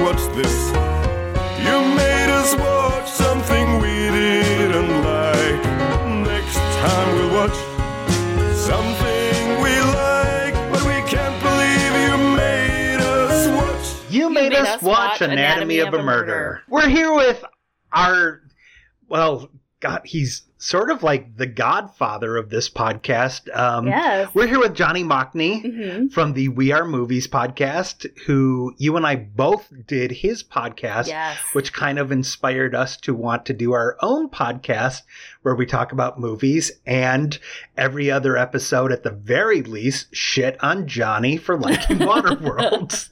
make us watch this? You made us watch something we didn't like. Next time we'll watch something we like, but we can't believe you made us watch. You made, us, watch Anatomy, of, a murder. We're here with our, well, God, he's sort of like the godfather of this podcast. Um, Yes. We're here with Johnny Mockney Mhm. from the We Are Movies podcast, who you and I both did his podcast, Yes. which kind of inspired us to want to do our own podcast where we talk about movies and every other episode, at the very least, shit on Johnny for liking Waterworld,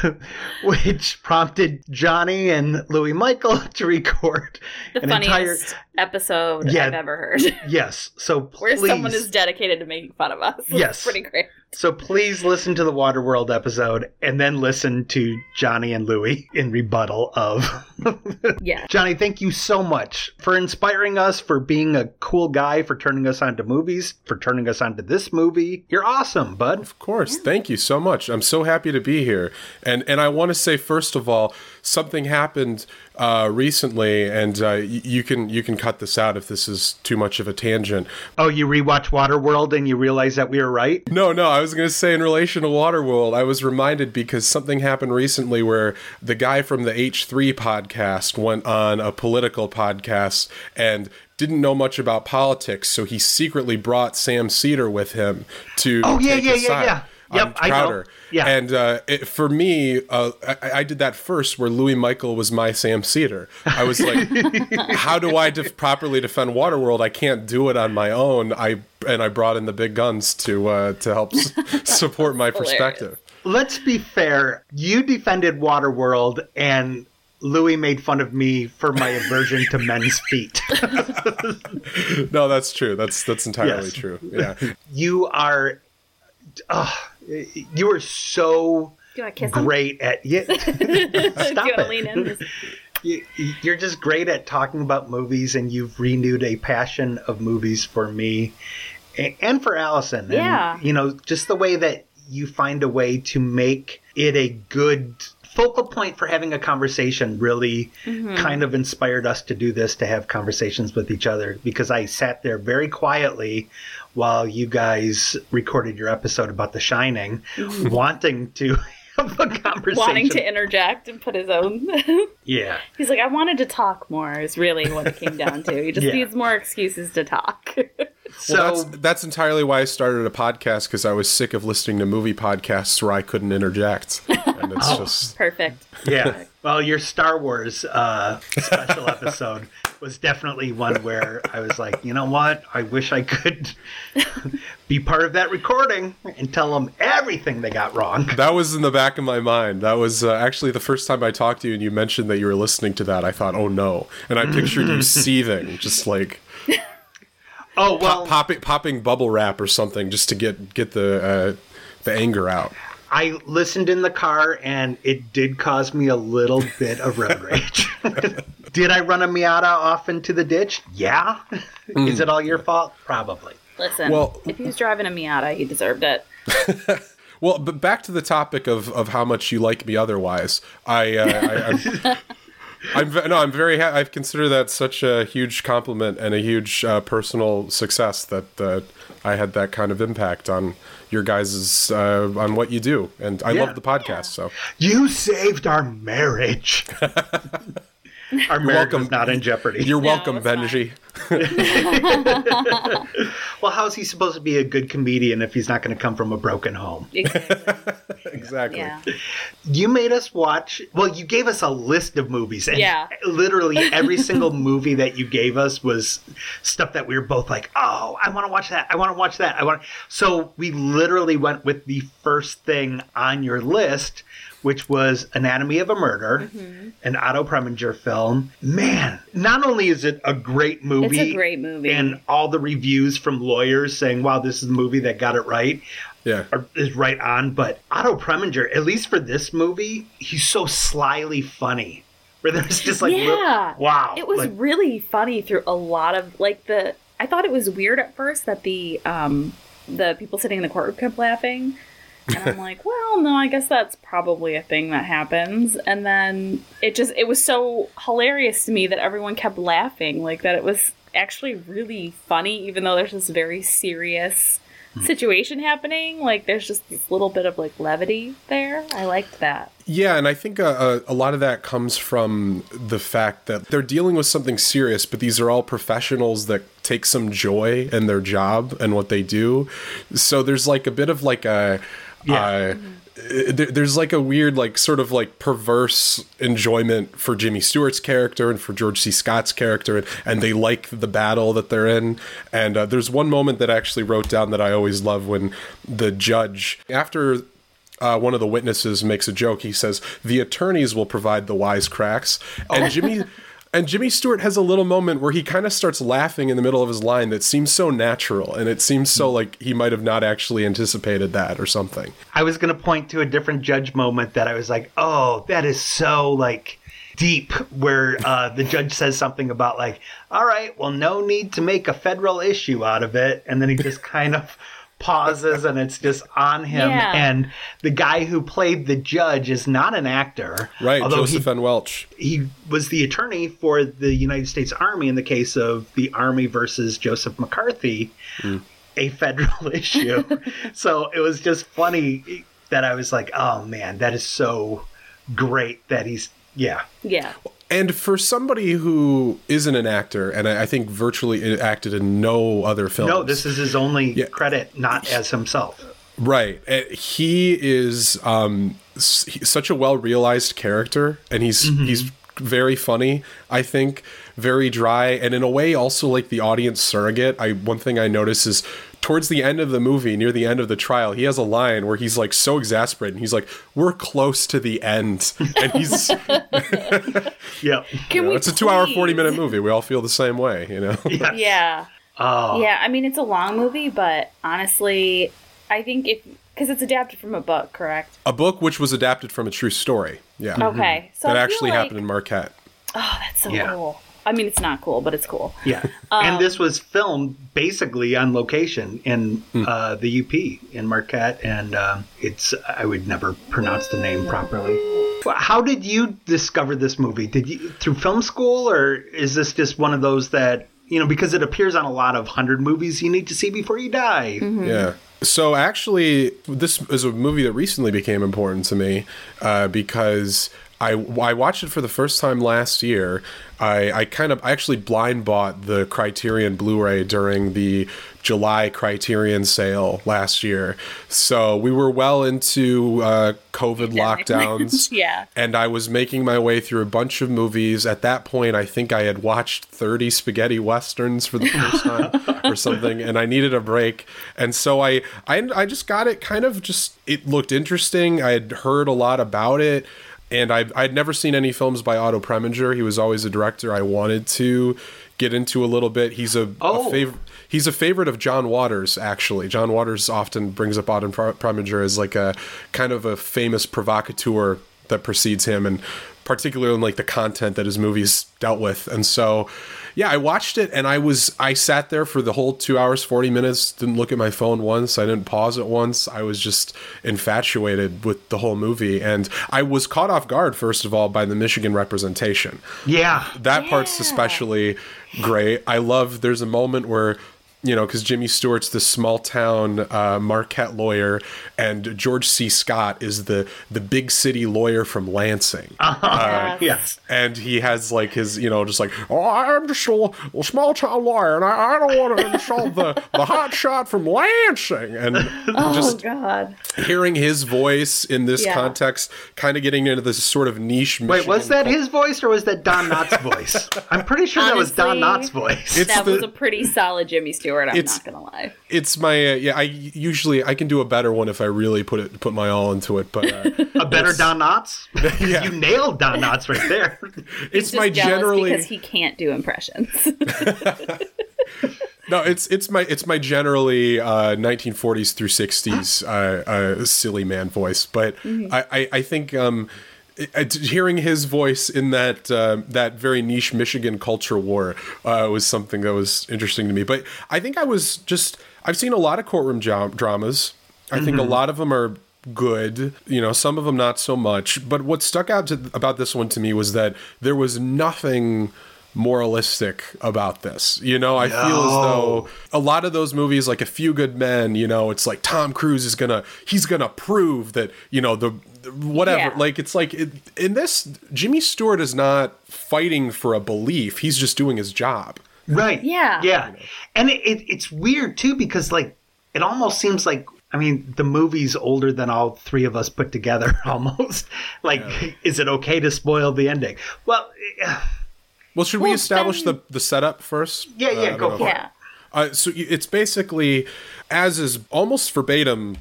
which prompted Johnny and Louis Michael to record The an entire. Episode Yeah. I've ever heard. Yes, so Where someone is dedicated to making fun of us. Yes. pretty great. So please listen to the Waterworld episode and then listen to Johnny and Louis in rebuttal of. Yeah. Johnny, thank you so much for inspiring us, for being a cool guy, for turning us on to movies, for turning us on to this movie. You're awesome, bud. Of course. Thank you so much. I'm so happy to be here. And and I want to say first of all, something happened uh, recently, and uh, y- you can you can cut this out if this is too much of a tangent. Oh, you rewatch Waterworld and you realize that we were right? No, no, I was going to say in relation to Waterworld, I was reminded because something happened recently where the guy from the H3 podcast went on a political podcast and didn't know much about politics, so he secretly brought Sam Seder with him to Oh, yeah, yeah, yeah, yeah. Yep, I know. Yeah. And uh, it, for me, uh, I, I did that first where Louis Michael was my Sam Seder. I was like, how do I def- properly defend Waterworld? I can't do it on my own. I and I brought in the big guns to uh, to help s- support my perspective. Let's be fair. You defended Waterworld and Louis made fun of me for my aversion to men's feet. No, that's true. That's that's entirely Yes. true. Yeah. you are uh, you are so Do you want to kiss him? great at yeah, stop it. lean in? You- you're just great at talking about movies and you've renewed a passion of movies for me and for Allison and Yeah. you know just the way that you find a way to make it a good focal point for having a conversation really mm-hmm. kind of inspired us to do this to have conversations with each other because I sat there very quietly while you guys recorded your episode about The Shining wanting to have a conversation Wanting to interject and put his own. yeah He's like, I wanted to talk more, is really what it came down to. He just Yeah. needs more excuses to talk. so Well, that's that's entirely why I started a podcast because I was sick of listening to movie podcasts where I couldn't interject, and it's Oh. just Perfect. Yeah. Well, your Star Wars uh, special episode was definitely one where I was like, you know what? I wish I could be part of that recording and tell them everything they got wrong. that was in the back of my mind. That was uh, actually the first time I talked to you, and you mentioned that you were listening to that. I thought, oh no, and I pictured you seething, just like Oh well, pop, popping popping bubble wrap or something, just to get get the uh, the anger out. I listened in the car and it did cause me a little bit of road rage. Did I run a Miata off into the ditch? Yeah. Is it all your fault? Probably. Listen, Well- if he was driving a Miata, he deserved it. Well, but back to the topic of, of how much you like me otherwise. I, uh, I I'm, I'm no, I'm very. Ha- I consider that such a huge compliment and a huge uh, personal success that uh, I had that kind of impact on your guys' uh, on what you do, and I Yeah. love the podcast. So You saved our marriage. our marriage welcome. was not in jeopardy. you're No, welcome, it's. Benji. well, how's he supposed to be a good comedian if he's not going to come from a broken home? Exactly. Exactly. Yeah. You made us watch. Well, you gave us a list of movies, and Yeah. literally every single movie that you gave us was stuff that we were both like, "Oh, I want to watch that. I want to watch that. I want." So we literally went with the first thing on your list, which was Anatomy of a Murder, Mm-hmm. an Otto Preminger film. Man, not only is it a great movie, It's a great movie. and all the reviews from lawyers saying, "Wow, this is the movie that got it right." Yeah. are- is right on. But Otto Preminger, at least for this movie, he's so slyly funny. Where there's just like, yeah. wow, It was like, really funny through a lot of like the. I thought it was weird at first that the um the people sitting in the courtroom kept laughing. And I'm like, well, no, I guess that's probably a thing that happens. And then it just, it was so hilarious to me that everyone kept laughing, like that it was actually really funny, even though there's this very serious situation happening. Like there's just this little bit of like levity there. I liked that. Yeah, and I think uh, a, a lot of that comes from the fact that they're dealing with something serious, but these are all professionals that take some joy in their job and what they do. So there's like a bit of like a. Uh, there- there's like a weird like sort of like perverse enjoyment for Jimmy Stewart's character and for George C. Scott's character and, and they like the battle that they're in and uh, there's one moment that I actually wrote down that I always love when the judge after uh, one of the witnesses makes a joke. He says, "The attorneys will provide the wisecracks," and Jimmy. And Jimmy Stewart has a little moment where he kind of starts laughing in the middle of his line that seems so natural, and it seems so like he might have not actually anticipated that or something. I was going to point to a different judge moment that I was like, oh, that is so like deep, where uh, the judge says something about like, all right, well, no need to make a federal issue out of it, and then he just kind of pauses and it's just on him Yeah. and the guy who played the judge is not an actor Right, although he Joseph N. Welch. he was the attorney for the United States Army in the case of the Army versus Joseph McCarthy, hmm. a federal issue. so it was just funny that I was like, oh man, that is so great that he's, yeah. Yeah. And for somebody who isn't an actor, and I, I think virtually acted in no other films. No, this is his only Yeah. credit, not as himself. Right. Uh, He is um, such a well realized character, and he's he's very funny. I think very dry, and in a way also like the audience surrogate. I one thing I notice is towards the end of the movie, near the end of the trial, he has a line where he's like so exasperated. And he's like, "We're close to the end," and he's Yeah. Can you know, we it's a two hour forty minute movie. We all feel the same way, you know. Yeah. Oh, Yeah, I mean it's a long movie, but honestly, I think if because it's adapted from a book, correct? a book which was adapted from a true story. Yeah, Okay, mm-hmm. so that I actually like- happened in Marquette. Oh, that's so Yeah. cool. I mean, it's not cool, but it's cool. Yeah. and this was filmed basically on location in uh, the UP in Marquette. And um, it's, I would never pronounce the name properly. How did you discover this movie? Did you through film school, or is this just one of those that, you know, because it appears on a lot of 100 movies you need to see before you die? Yeah. So actually, this is a movie that recently became important to me uh, because I I watched it for the first time last year. I, I kind of I actually blind bought the Criterion Blu-ray during the July Criterion sale last year. So we were well into uh, COVID lockdowns. Yeah. And I was making my way through a bunch of movies. At that point, I think I had watched 30 spaghetti westerns for the first time or something, and I needed a break. And so I, I, I just got it kind of just, it looked interesting. I had heard a lot about it. And I, I'd never seen any films by Otto Preminger. He was always a director I wanted to get into a little bit. He's a, Oh. a favorite. He's a favorite of John Waters, actually. John Waters often brings up Otto Preminger as like a kind of a famous provocateur that precedes him. And particularly in like the content that his movies dealt with. And so, yeah, I watched it and I was I sat there for the whole two hours forty minutes. Didn't look at my phone once. I didn't pause it once. I was just infatuated with the whole movie, and I was caught off guard first of all by the Michigan representation. Yeah. That part's especially great. I love. There's a moment where. You know, because Jimmy Stewart's the small town uh, Marquette lawyer, and George C. Scott is the the big city lawyer from Lansing Yes. Yes. and he has like his you know just like oh i'm just a, a small town lawyer and i, I don't want to insult the the hot shot from lansing and Oh just God. hearing his voice in this Yeah. context kind of getting into this sort of niche Wait, was that cul- his voice or was that Don Knotts' voice? I'm pretty sure that was Don Knotts' voice. It's that the- was a pretty solid Jimmy Stewart. I'm It's- not gonna lie. it's my uh, yeah i usually i can do a better one if i really put it put my all into it but uh, a better Don Knotts? Yeah. You nailed Don Knotts right there. it's Just my generally because he can't do impressions. No, it's it's my it's my generally uh, 1940s through 60s uh, uh, silly man voice, but I, I I think um, it- it- hearing his voice in that uh, that very niche Michigan culture war uh, was something that was interesting to me. But I think I was just I've seen a lot of courtroom dra- dramas. I think a lot of them are good you know some of them not so much but what stuck out to, about this one to me was that there was nothing moralistic about this. You know, I feel as though a lot of those movies, like A Few Good Men, you know, it's like Tom Cruise is gonna he's gonna prove that you know the the- whatever. Yeah. Like it's like it, in this, Jimmy Stewart is not fighting for a belief; he's just doing his job. Right. Yeah. Yeah. And it, it, it's weird too because like it almost seems like I mean the movie's older than all three of us put together almost. Like is it okay to spoil the ending? Well, eh, Well, should we establish then- the the setup first? Yeah, yeah, I don't go know for if- it. Uh, so it's basically, as is almost verbatim,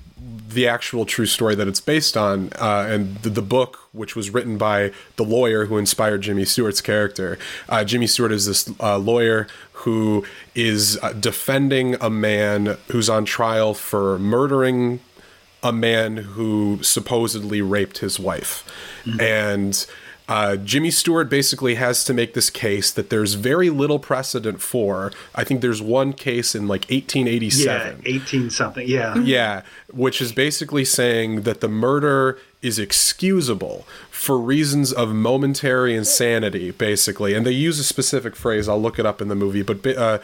the actual true story that it's based on, uh, and the, the book, which was written by the lawyer who inspired Jimmy Stewart's character. Uh, Jimmy Stewart is this uh, lawyer who is uh, defending a man who's on trial for murdering a man who supposedly raped his wife. And uh, Jimmy Stewart basically has to make this case that there's very little precedent for. I think there's one case in like 1887. yeah, 1887. 18 something. Yeah. Yeah, which is basically saying that the murder is excusable for reasons of momentary insanity, basically. And they use a specific phrase, I'll look it up in the movie, but uh,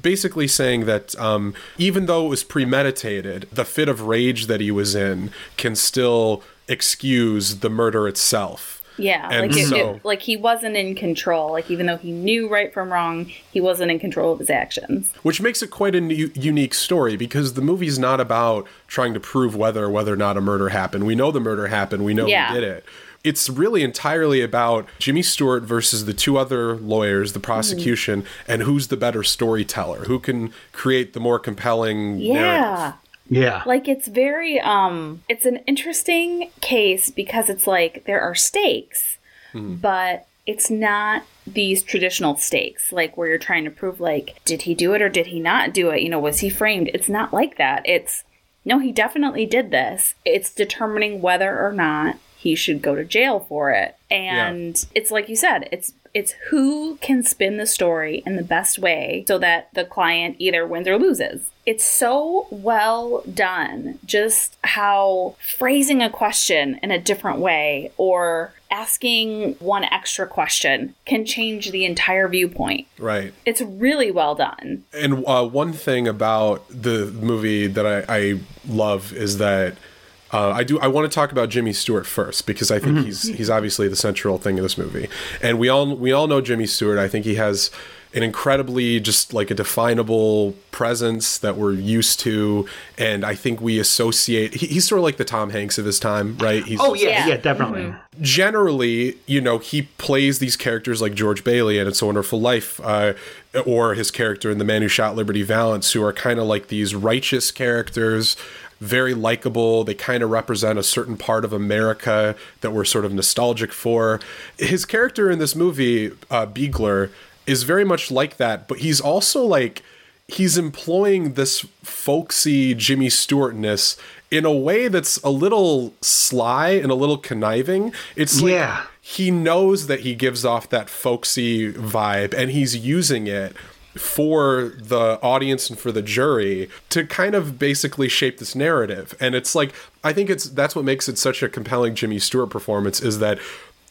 basically saying that um, even though it was premeditated, the fit of rage that he was in can still excuse the murder itself. Yeah, And like it, so- it- like he wasn't in control. Like even though he knew right from wrong, he wasn't in control of his actions. which makes it quite a u- unique story because the movie's not about trying to prove whether or whether or not a murder happened. We know the murder happened. We know Yeah. who did it. It's really entirely about Jimmy Stewart versus the two other lawyers, the mm-hmm. prosecution, and who's the better storyteller, who can create the more compelling Yeah. narrative. Yeah. Like it's very um it's an interesting case because it's like there are stakes, but it's not these traditional stakes like where you're trying to prove like did he do it or did he not do it? You know, was he framed? It's not like that. It's no, he definitely did this. It's determining whether or not he should go to jail for it. And it's like you said, it's it's who can spin the story in the best way so that the client either wins or loses. It's so well done. Just how phrasing a question in a different way or asking one extra question can change the entire viewpoint. Right. It's really well done. And uh, one thing about the movie that I, I love is that uh, I do I want to talk about Jimmy Stewart first because I think he's he's obviously the central thing in this movie, and we all we all know Jimmy Stewart. I think he has an incredibly just like a definable presence that we're used to, and I think we associate. He, he's sort of like the Tom Hanks of his time, right? He's Oh yeah, Yeah. yeah, definitely. generally, you know, he plays these characters like George Bailey in It's a Wonderful Life, uh, or his character in The Man Who Shot Liberty Valance, who are kind of like these righteous characters, very likable. They kind of represent a certain part of America that we're sort of nostalgic for. His character in this movie, uh, is very much like that, but he's also like he's employing this folksy Jimmy Stewartness in a way that's a little sly and a little conniving. It's like Yeah. he knows that he gives off that folksy vibe and he's using it for the audience and for the jury to kind of basically shape this narrative. And it's like i think it's that's what makes it such a compelling jimmy stewart performance is that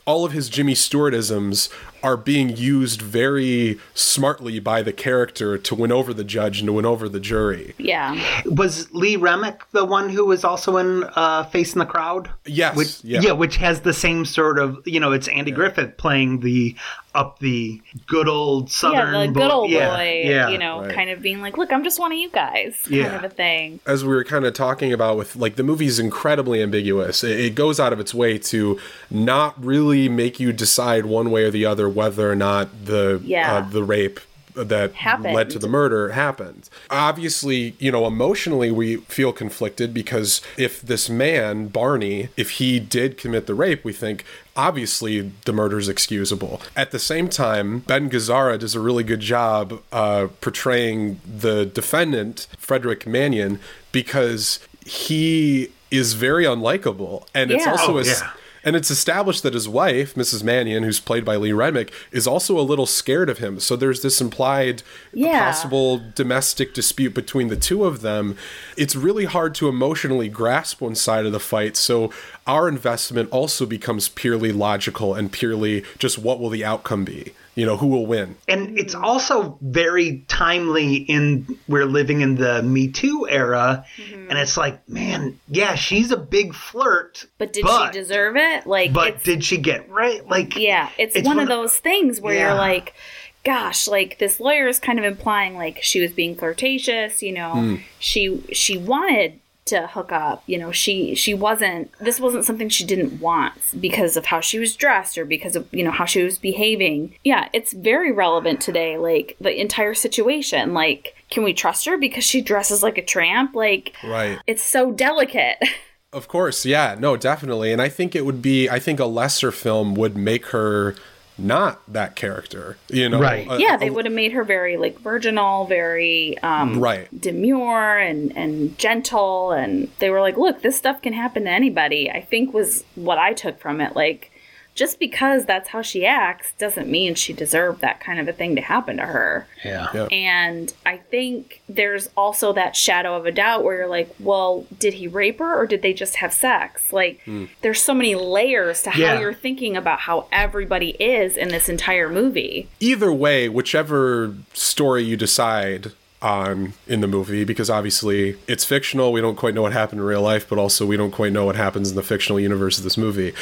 all of his Jimmy Stewartisms are being used very smartly by the character to win over the judge and to win over the jury. Yeah. Was Lee Remick the one who was also in uh, Face in the Crowd? Yes, Which, yeah. yeah. which has the same sort of, you know, it's Andy Griffith playing the up the good old southern yeah, the good old yeah, boy, yeah. you know, Right. kind of being like, look, I'm just one of you guys, kind Yeah. of a thing. as we were kind of talking about with like the movie's incredibly ambiguous it, it goes out of its way to not really make you decide one way or the other whether or not the Yeah. uh, the rape that Happened. led to the murder happened obviously you know emotionally we feel conflicted because if this man barney if he did commit the rape we think obviously the murder is excusable at the same time ben gazzara does a really good job uh, portraying the defendant frederick manion because he is very unlikable and it's also Oh, a s- yeah. And it's established that his wife, Mrs. Manion, who's played by Lee Remick, is also a little scared of him. So there's this implied Yeah. possible domestic dispute between the two of them. It's really hard to emotionally grasp one side of the fight. So our investment also becomes purely logical and purely just what will the outcome be? You know, who will win? And it's also very timely in we're living in the Me Too era, Mm-hmm. and it's like, man, yeah, she's a big flirt, But did she deserve it? Like, But did she get right? Like, yeah, it's, it's one, one of of- those things where Yeah. you're like, gosh, like this lawyer is kind of implying like she was being flirtatious. You know, Hmm. she she wanted to hook up. You know, she she wasn't. This wasn't something she didn't want because of how she was dressed or because of you know how she was behaving. Yeah, it's very relevant today. Like the entire situation. Like, can we trust her because she dresses like a tramp? Like, Right. it's so delicate. Of course, yeah, no, definitely. And I think it would be I think a lesser film would make her not that character. You know? Right. A- yeah, a- they would have made her very like virginal, very um Right. demure and and gentle and they were like, "Look, this stuff can happen to anybody." I think was what I took from it like just because that's how she acts doesn't mean she deserved that kind of a thing to happen to her. yeah. Yeah. And I think there's also that shadow of a doubt where you're like, well, did he rape her or did they just have sex? Like, hmm. there's so many layers to how you're thinking about how everybody is in this entire movie. either way, whichever story you decide on in the movie, because obviously it's fictional, we don't quite know what happened in real life, but also we don't quite know what happens in the fictional universe of this movie.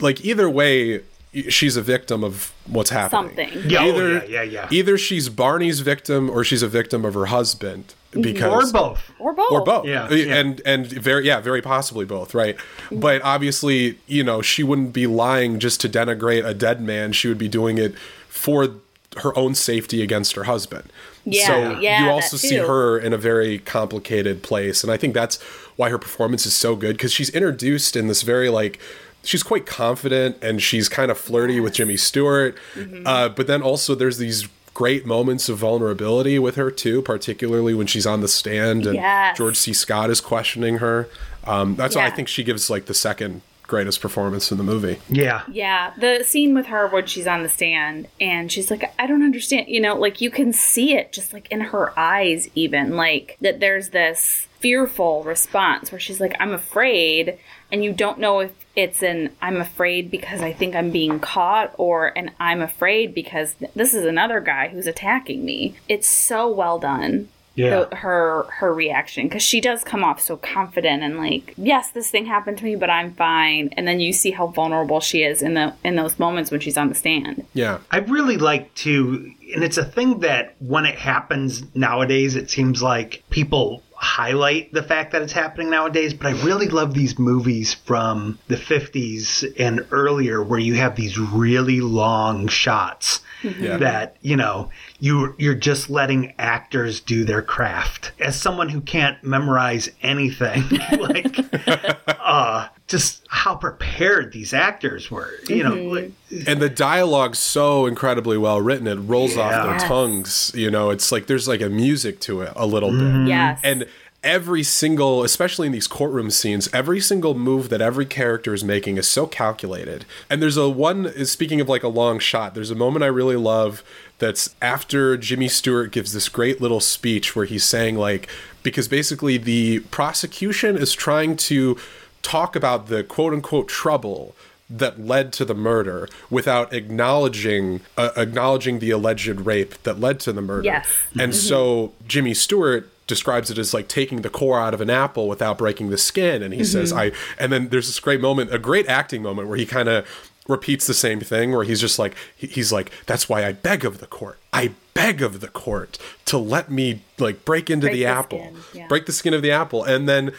Like either way, she's a victim of what's happening. Something. Yeah, oh, Either, yeah, yeah, yeah. Either she's Barney's victim or she's a victim of her husband. Because Or both. Or both. or both Yeah, Uh, yeah. and and very yeah very possibly both right but obviously you know she wouldn't be lying just to denigrate a dead man she would be doing it for her own safety against her husband Yeah, so yeah, you also see her in a very complicated place and i think that's why her performance is so good because she's introduced in this very like she's quite confident and she's kind of flirty with jimmy stewart Mm-hmm. uh, but then also there's these great moments of vulnerability with her too particularly when she's on the stand and Yes. george c. Scott is questioning her. Um, that's why i think she gives like the second greatest performance in the movie Yeah. Yeah, the scene with her when she's on the stand and she's like, I don't understand. You know, like you can see it just like in her eyes, even like that there's this fearful response where she's like, I'm afraid. And you don't know if it's an I'm afraid because I think I'm being caught or an I'm afraid because this is another guy who's attacking me. It's so well done. Yeah. the- her her reaction because she does come off so confident and like yes this thing happened to me but i'm fine. And then you see how vulnerable she is in the in those moments when she's on the stand. Yeah. I really like to, and it's a thing that when it happens nowadays, it seems like people highlight the fact that it's happening nowadays. But I really love these movies from the 50s and earlier where you have these really long shots Yeah. that, you know, you, you're just letting actors do their craft. As someone who can't memorize anything, like, uh, just how prepared these actors were. You know, like- and the dialogue's so incredibly well written it rolls off their Yes. tongues you know it's like there's like a music to it a little Mm-hmm. bit Yes. and every single especially in these courtroom scenes every single move that every character is making is so calculated and there's a one speaking of like a long shot there's a moment i really love that's after jimmy stewart gives this great little speech where he's saying like because basically the prosecution is trying to talk about the quote unquote trouble that led to the murder without acknowledging uh, acknowledging the alleged rape that led to the murder. Yes. And so Jimmy Stewart describes it as like taking the core out of an apple without breaking the skin and he says I and then there's this great moment a great acting moment where he kind of repeats the same thing where he's just like he's like that's why I beg of the court. I beg of the court to let me like break into Break the the apple. skin, yeah. Break the skin of the apple and then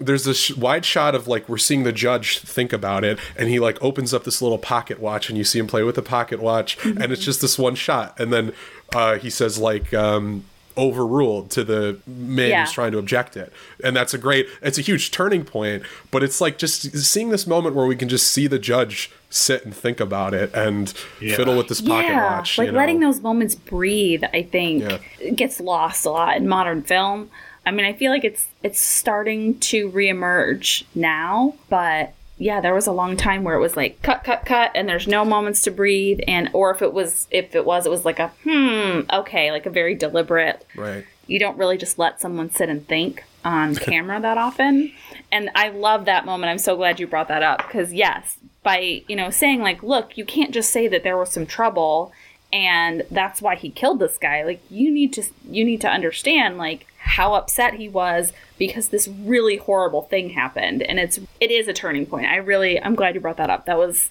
there's this wide shot of like we're seeing the judge think about it and he like opens up this little pocket watch and you see him play with the pocket watch Mm-hmm. and it's just this one shot and then uh, he says like um overruled to the man Yeah. who's trying to object it and that's a great it's a huge turning point but it's like just seeing this moment where we can just see the judge sit and think about it and fiddle with this pocket yeah, watch like you know? letting those moments breathe. I think Yeah. gets lost a lot in modern film. I mean, I feel like it's it's starting to reemerge now, but yeah, there was a long time where it was like cut, cut, cut, and there's no moments to breathe, and or if it was if it was, it was like a hmm, okay, like a very deliberate right you don't really just let someone sit and think on camera that often. And I love that moment. I'm so glad you brought that up because yes, by you know saying like, look, you can't just say that there was some trouble and that's why he killed this guy. Like you need to you need to understand like how upset he was because this really horrible thing happened and it's it is a turning point. I really I'm glad you brought that up. That was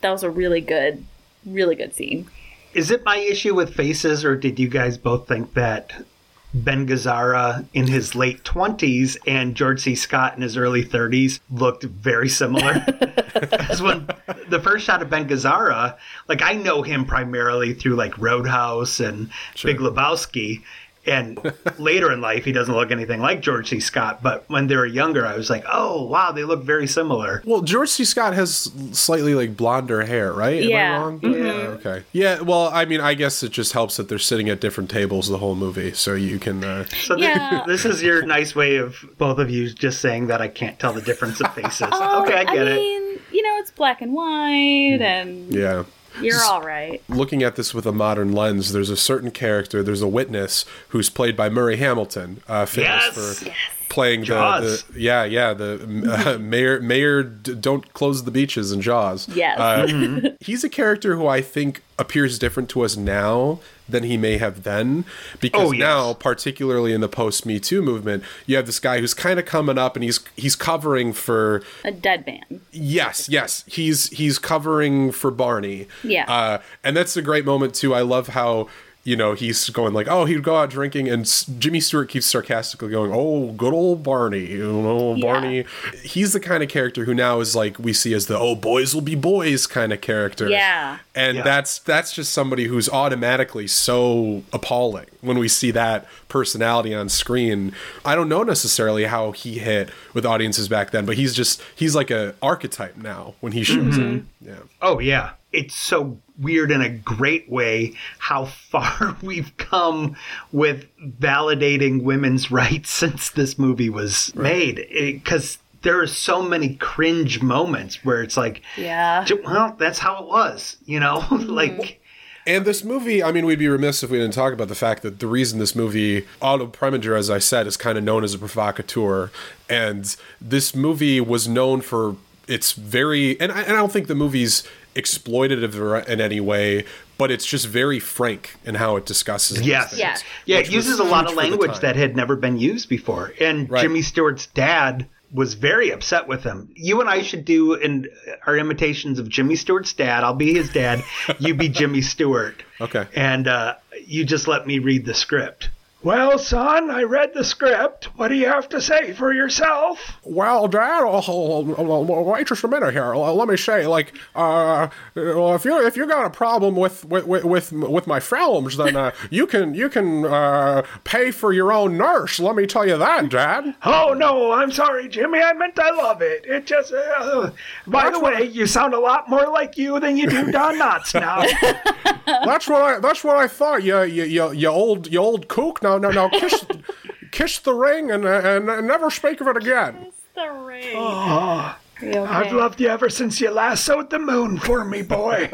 that was a really good really good scene. Is it my issue with faces, or did you guys both think that Ben Gazzara in his late 20s and George C. Scott in his early 30s looked very similar? Because when the first shot of Ben Gazzara, like I know him primarily through like Roadhouse and Big Lebowski. And later in life, he doesn't look anything like George C. Scott. But when they were younger, I was like, oh, wow, they look very similar. Well, George C. Scott has slightly like blonder hair, right? Am Yeah. I wrong? Yeah. Okay. Yeah. Well, I mean, I guess it just helps that they're sitting at different tables the whole movie, so you can. Uh, So thi- Yeah. this is your nice way of both of you just saying that I can't tell the difference of faces. okay, I get it. mean, you know, it's black and white and yeah. You're all right. Looking at this with a modern lens, there's a certain character. There's a witness who's played by Murray Hamilton, uh, famous Yes. for playing the, Jaws. the yeah yeah the uh, mayor mayor d- don't close the beaches in Jaws. Yes. Uh, he's a character who I think appears different to us now than he may have then because Oh, yes. now particularly in the post me too movement you have this guy who's kind of coming up and he's he's covering for a dead man. yes yes he's he's covering for Barney Yeah. uh, and that's a great moment too I love how you know he's going like oh he'd go out drinking and S- Jimmy Stewart keeps sarcastically going oh good old Barney you know Yeah. Barney he's the kind of character who now is like we see as the oh boys will be boys kind of character Yeah. and Yeah. that's that's just somebody who's automatically so appalling when we see that personality on screen. I don't know necessarily how he hit with audiences back then, but he's just he's like a archetype now when he shows Mm-hmm. up. Yeah. Oh yeah. It's so weird in a great way how far we've come with validating women's rights since this movie was made. Because there are so many cringe moments where it's like, Yeah. well, that's how it was, you know? Mm-hmm. like, And this movie, I mean, we'd be remiss if we didn't talk about the fact that the reason this movie, Otto Preminger, as I said, is kind of known as a provocateur. And this movie was known for its very, and I, and I don't think the movie's exploitative in any way, but it's just very frank in how it discusses. these Yes. things, Yeah. Yeah, it uses a lot of language that had never been used before. And Right. Jimmy Stewart's dad was very upset with him. You and I should do in our imitations of Jimmy Stewart's dad. I'll be his dad. you be Jimmy Stewart. Okay. And uh, you just let me read the script. Well, son, I read the script. What do you have to say for yourself? Well, Dad, oh, oh, oh, wait just a minute here. Let me say, like, uh, if you if you got a problem with with with with my films, then uh, you can you can uh, pay for your own nurse. Let me tell you that, Dad. Oh no, I'm sorry, Jimmy. I meant I love it. It just. Uh, by That's the way, you sound a lot more like you than you do Don Knotts now. That's what I that's what I thought. You you you, you old you old kook. Now now now kiss kiss the ring and and, and never speak of it again. Kiss The ring. Oh, okay? I've loved you ever since you lassoed the moon for me, boy.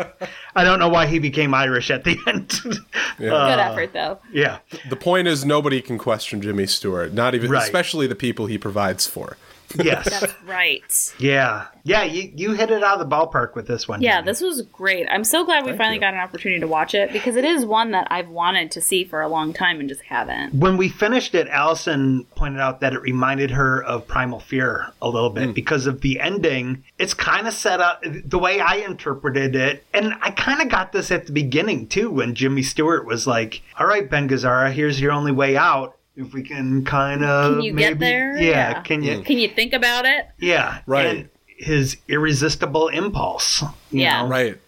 I don't know why he became Irish at the end. Good effort, though. yeah. The point is, nobody can question Jimmy Stewart, not even, Right. especially the people he provides for. Yes. That's right. yeah. Yeah. You you hit it out of the ballpark with this one. Yeah, Jimmy. this was great. I'm so glad we finally you. got an opportunity to watch it because it is one that I've wanted to see for a long time and just haven't. when we finished it, Allison pointed out that it reminded her of Primal Fear a little bit hmm. because of the ending. It's kind of set up the way I interpreted it, and I kind of got this at the beginning too when Jimmy Stewart was like, "All right, Ben Gazzara, here's your only way out. If we can kind of Can you get there? Yeah, Yeah. can you? Can you think about it? Yeah, Right. And his irresistible impulse. you Yeah. know? Right.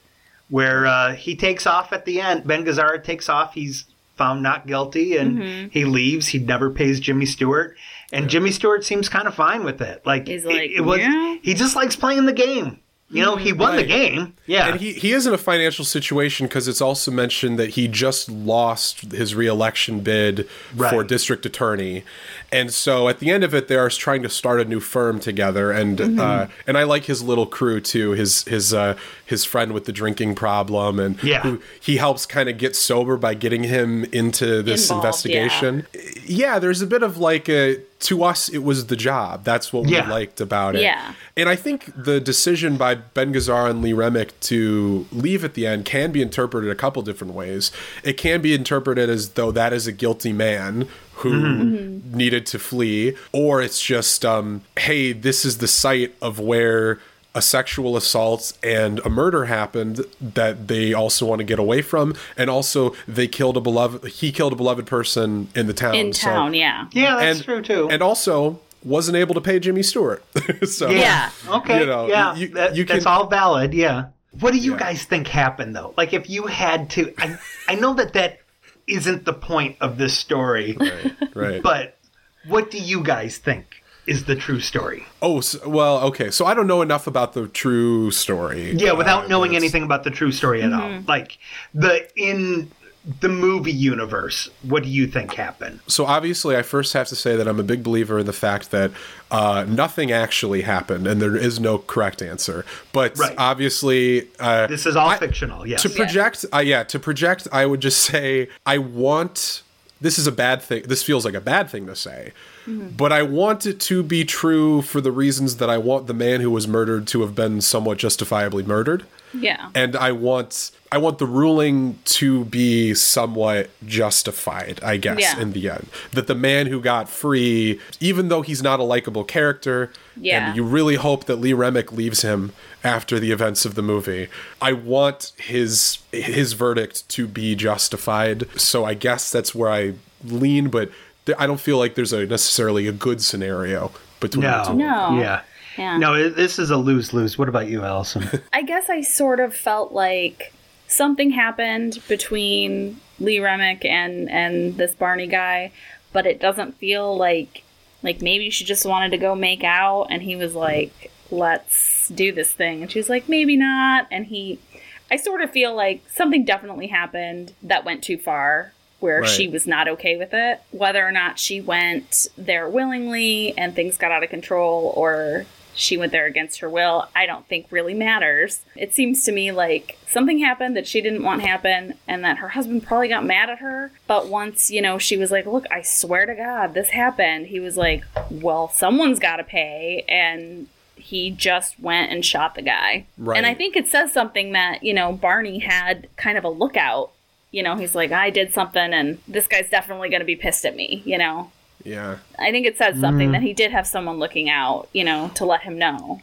where uh, he takes off at the end. Ben Gazzara takes off. He's found not guilty and Mm-hmm. he leaves. He never pays Jimmy Stewart. And Jimmy Stewart seems kind of fine with it. Like, He's like, it, was, "Yeah." He just likes playing the game. You know, he won the game. Yeah. And he, he is in a financial situation because it's also mentioned that he just lost his reelection bid for district attorney. And so at the end of it, they are trying to start a new firm together. And Mm-hmm. uh, and I like his little crew too. His his uh, his friend with the drinking problem, and Yeah. who he helps kind of get sober by getting him into this Involved, investigation. Yeah. there's a bit of like a to us it was the job. That's what Yeah. we liked about it. Yeah. And I think the decision by Ben Gazzara and Lee Remick to leave at the end can be interpreted a couple different ways. It can be interpreted as though that is a guilty man who Mm-hmm. needed to flee, or it's just, um, hey, this is the site of where a sexual assault and a murder happened that they also want to get away from and also they killed a beloved he killed a beloved person in the town In So- town, yeah. yeah, that's and, true too. and also wasn't able to pay Jimmy Stewart. so Yeah. Okay. You know, yeah. you- that- you that's all valid. Yeah. What do you Yeah. guys think happened though? Like if you had to, I, I know that that isn't the point of this story, right. but what do you guys think is the true story? Oh, so, well, okay. So I don't know enough about the true story. Yeah, without Uh, knowing that's- anything about the true story at all. Like the in the movie universe, what do you think happened? So obviously, I first have to say that I'm a big believer in the fact that uh, nothing actually happened, and there is no correct answer. But Right. obviously, uh, This is all I- fictional. Yes. to project uh, yeah to project i would just say i want this is a bad thing this feels like a bad thing to say but i want it to be true for the reasons that i want the man who was murdered to have been somewhat justifiably murdered Yeah. and i want i want the ruling to be somewhat justified i guess Yeah. in the end that the man who got free even though he's not a likable character Yeah. and you really hope that lee remick leaves him after the events of the movie i want his his verdict to be justified so i guess that's where i lean but i don't feel like there's a necessarily a good scenario between the two No. Yeah. Yeah. No, this is a lose lose. What about you, Allison? I guess I sort of felt like something happened between Lee Remick and and this Barney guy, but it doesn't feel like like maybe she just wanted to go make out and he was like, "Let's do this thing." And she was like, "Maybe not." And he I sort of feel like something definitely happened that went too far where Right. she was not okay with it. Whether or not she went there willingly and things got out of control or she went there against her will, I don't think really matters. It seems to me like something happened that she didn't want happen and that her husband probably got mad at her. But once, you know, she was like, Look, I swear to God, this happened, he was like, Well, someone's got to pay. And he just went and shot the guy. Right. And I think it says something that, you know, Barney had kind of a lookout. You know, he's like, I did something and this guy's definitely going to be pissed at me, you know? Yeah I think it says something that he did have someone looking out, you know, to let him know.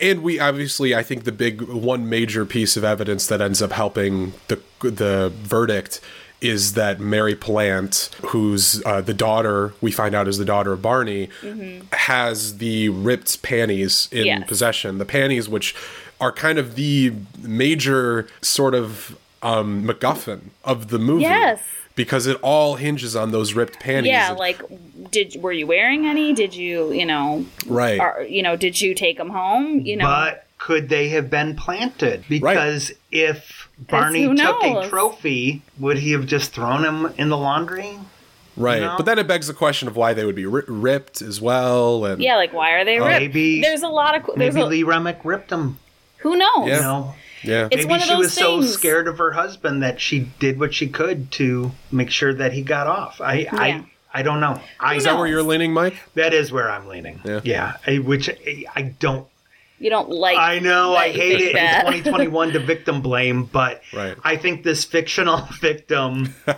and we obviously i think the big one major piece of evidence that ends up helping the the verdict is that Mary Pilant, who's uh, the daughter, we find out is the daughter of Barney, has the ripped panties in Yes. possession. The panties, which are kind of the major sort of um, MacGuffin of the movie. Yes. Because it all hinges on those ripped panties. Yeah, And- like did were you wearing any? Did you, you know, right. or, you know, did you take them home? You know, But could they have been planted? Because if Barney who took a trophy, would he have just thrown him in the laundry? Right. know? But then it begs the question of why they would be ri- ripped as well. And yeah, like why are they ripped? Maybe- there's a lot of there's Maybe a, Lee Remick ripped them. who knows? Yeah. You know, yeah. It's maybe one of she those was so scared of her husband that she did what she could to make sure that he got off. I, Yeah. I, I don't know. I is that where you're leaning, Mike? That is where I'm leaning. Yeah. I, which I, I don't. You don't like. I know. I hate it that. in 2021 to victim blame, but Right. I think this fictional victim.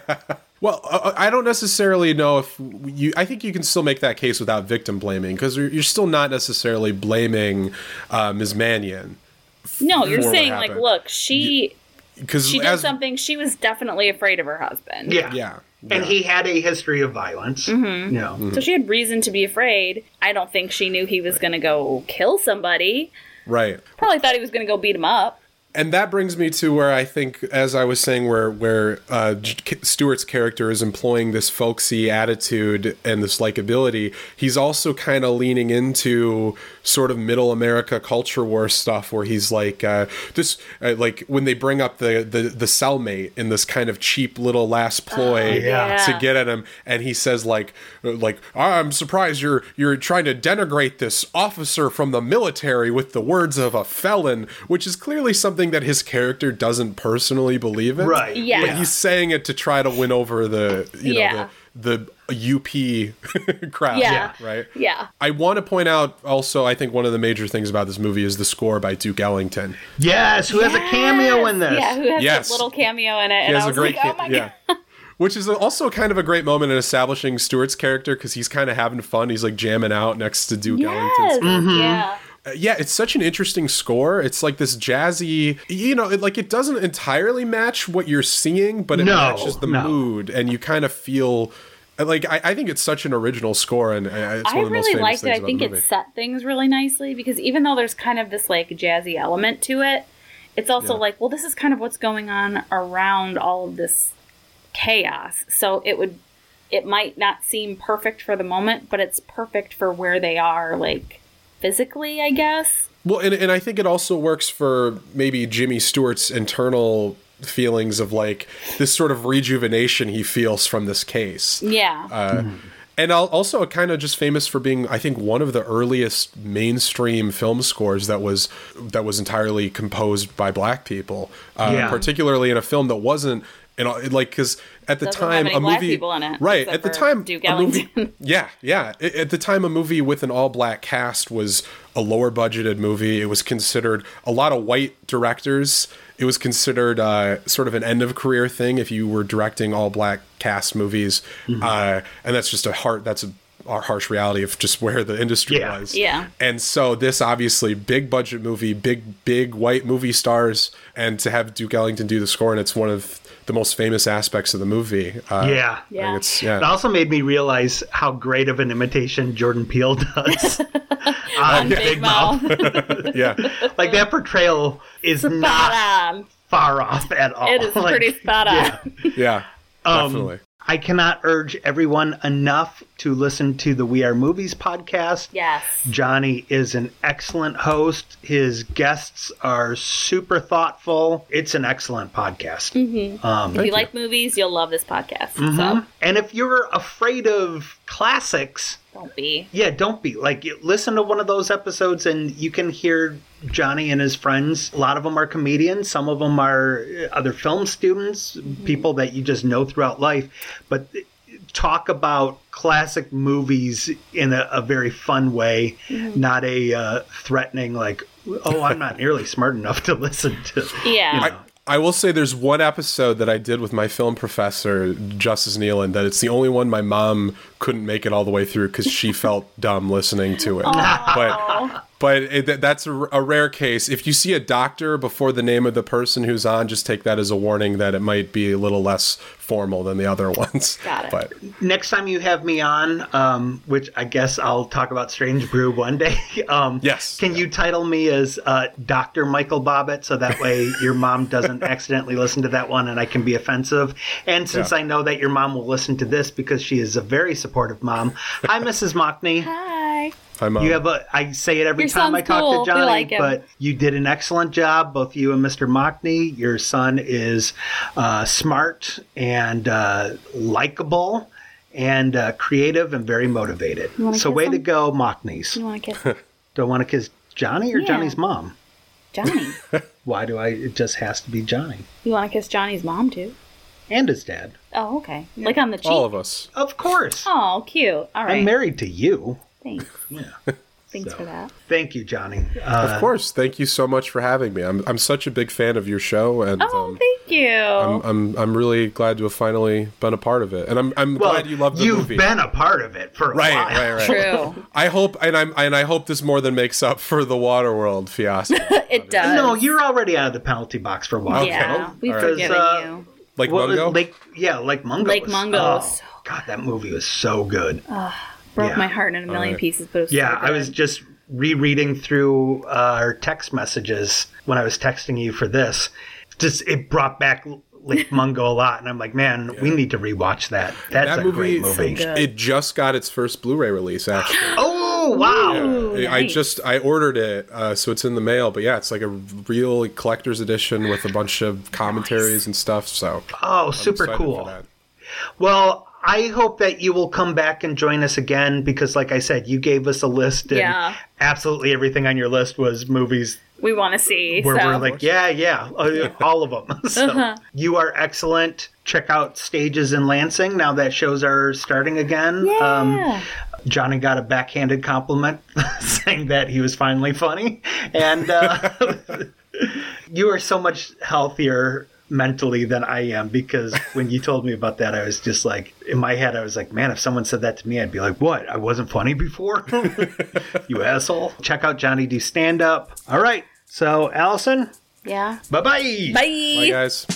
Well, uh, I don't necessarily know if you. I think you can still make that case without victim blaming because you're, you're still not necessarily blaming uh, Ms. Manion. No, you're saying like, look, she Because she did as, something. She was definitely afraid of her husband. Yeah. Yeah. And yeah. he had a history of violence. Mm-hmm. You know. So she had reason to be afraid. I don't think she knew he was going to go kill somebody. Right. Probably thought he was going to go beat him up. and that brings me to where I think, as I was saying, where where uh, Stewart's character is employing this folksy attitude and this likability. He's also kind of leaning into sort of middle America culture war stuff, where he's like uh, this, uh, like when they bring up the the the cellmate in this kind of cheap little last ploy yeah. to get at him, and he says like uh, like I'm surprised you're you're trying to denigrate this officer from the military with the words of a felon, which is clearly something that his character doesn't personally believe in. Right. Yeah. But he's saying it to try to win over the you know Yeah. the the UP crowd. Yeah. Right. Yeah. I want to point out also, I think one of the major things about this movie is the score by Duke Ellington. Yes. Who has a cameo in this? Yeah, who has Yes. a little cameo in it? He And has I a was great, like, oh ca- my yeah. god. Which is also kind of a great moment in establishing Stewart's character because he's kind of having fun. He's like jamming out next to Duke Ellington's Yes. Yeah. Uh, yeah, it's such an interesting score. It's like this jazzy, you know, it, like it doesn't entirely match what you're seeing, but it No, matches the no. mood, and you kind of feel like I, I think it's such an original score, and uh, it's I one of the really famous liked it. I think it set things really nicely because even though there's kind of this like jazzy element to it, it's also Yeah. like, well, this is kind of what's going on around all of this chaos. So it would, it might not seem perfect for the moment, but it's perfect for where they are, like physically, I guess. Well, and, and I think it also works for maybe Jimmy Stewart's internal feelings of like this sort of rejuvenation he feels from this case. Yeah. Uh, And al- also kind of just famous for being, I think, one of the earliest mainstream film scores that was that was entirely composed by black people, uh, Yeah. particularly in a film that wasn't, you know, like because at the Doesn't time have any a black movie, people in it, right? At the for time, Duke a movie, yeah, yeah. At the time, a movie with an all black cast was a lower budgeted movie. It was considered a lot of white directors. It was considered uh, sort of an end of career thing if you were directing all black cast movies, uh, and that's just a hard. That's a, a harsh reality of just where the industry Yeah. was. Yeah. And so this obviously big budget movie, big big white movie stars, and to have Duke Ellington do the score, and it's one of the most famous aspects of the movie. Uh, Yeah. Yeah. it's yeah. It also made me realize how great of an imitation Jordan Peele does on Big Mouth. yeah. Like that portrayal is Spot not on. far off at all. It is Like, pretty spot on. yeah. Yeah. Um, Definitely. I cannot urge everyone enough to listen to the We Are Movies podcast. Yes. Johnny is an excellent host. His guests are super thoughtful. It's an excellent podcast. Mm-hmm. Um, If you like movies, you'll love this podcast. mhm. So And if you're afraid of classics, don't be. yeah, don't be. Like, listen to one of those episodes and you can hear Johnny and his friends. A lot of them are comedians, some of them are uh, other film students, people that you just know throughout life. But talk about classic movies in a, a very fun way, not a uh, threatening, like, oh, I'm not nearly smart enough to listen to. Yeah. You know. I, I will say there's one episode that I did with my film professor, Justice Nealon, that it's the only one my mom couldn't make it all the way through because she felt dumb listening to it. But but it, that's a, a rare case. If you see a doctor before the name of the person who's on, just take that as a warning that it might be a little less formal than the other ones. Got it. But Next time you have me on, um, which I guess I'll talk about Strange Brew one day. Um, Yes. Can you title me as uh, Dr. Michael Bobbitt so that way your mom doesn't accidentally listen to that one and I can be offensive? And since Yeah. I know that your mom will listen to this because she is a very supportive mom, hi, Mrs. Mockney. Hi. I'm um, You have a. I say it every Your time I talk cool. to Johnny, like but you did an excellent job, both you and Mr. Mockney. Your son is uh, smart and uh, likable and uh, creative and very motivated. So kiss way to go, Mockneys. You want to kiss Don't want to kiss Johnny or Yeah. Johnny's mom. Johnny? Why do I? It just has to be Johnny you want to kiss Johnny's mom too? and his dad. Oh, okay. Like on the cheek. all of us. Of course. Oh, cute. All right. I'm married to you. Thanks. Yeah. Thanks So. for that. Thank you, Johnny. Uh, Of course. Thank you so much for having me. I'm I'm such a big fan of your show, and Oh, um, thank you. I'm, I'm I'm really glad to have finally been a part of it, and I'm I'm well, glad you love the movie. you've movie. been a part of it for a right, while. right, right. True. I hope, and I'm and I hope this more than makes up for the Waterworld fiasco. it does. No, you're already out of the penalty box for a while. Okay. Yeah, we've All right. forgiven Uh, you. Like What was Mungo. Lake, yeah, Lake Mungo. Lake was- Mungo. oh, God, that movie was so good. Broke yeah. my heart in a million right. pieces, but it was yeah, so I was just rereading through uh, our text messages when I was texting you for this. Just it brought back Lake Mungo a lot, and I'm like, man, we need to rewatch that. That's that a movie, great movie. good. it just got its first Blu-ray release. Actually, oh wow! Ooh, I nice. just I ordered it, uh, so it's in the mail. But yeah, it's like a real collector's edition with a bunch of commentaries and stuff. So Oh, super excited for cool. that. Well, I hope that you will come back and join us again because, like I said, you gave us a list, and Yeah. absolutely everything on your list was movies we want to see. where so. we're like, yeah, yeah, uh, all of them. so you are excellent. Check out stages in Lansing now that shows are starting again. Um, yeah. Johnny got a backhanded compliment saying that he was finally funny, and uh, you are so much healthier mentally than I am because when you told me about that, I was just like, in my head, I was like, man, if someone said that to me, I'd be like, what? I wasn't funny before? you asshole. Check out Johnny D stand up. All right. So, Allison, yeah. bye bye. Bye. Bye, guys.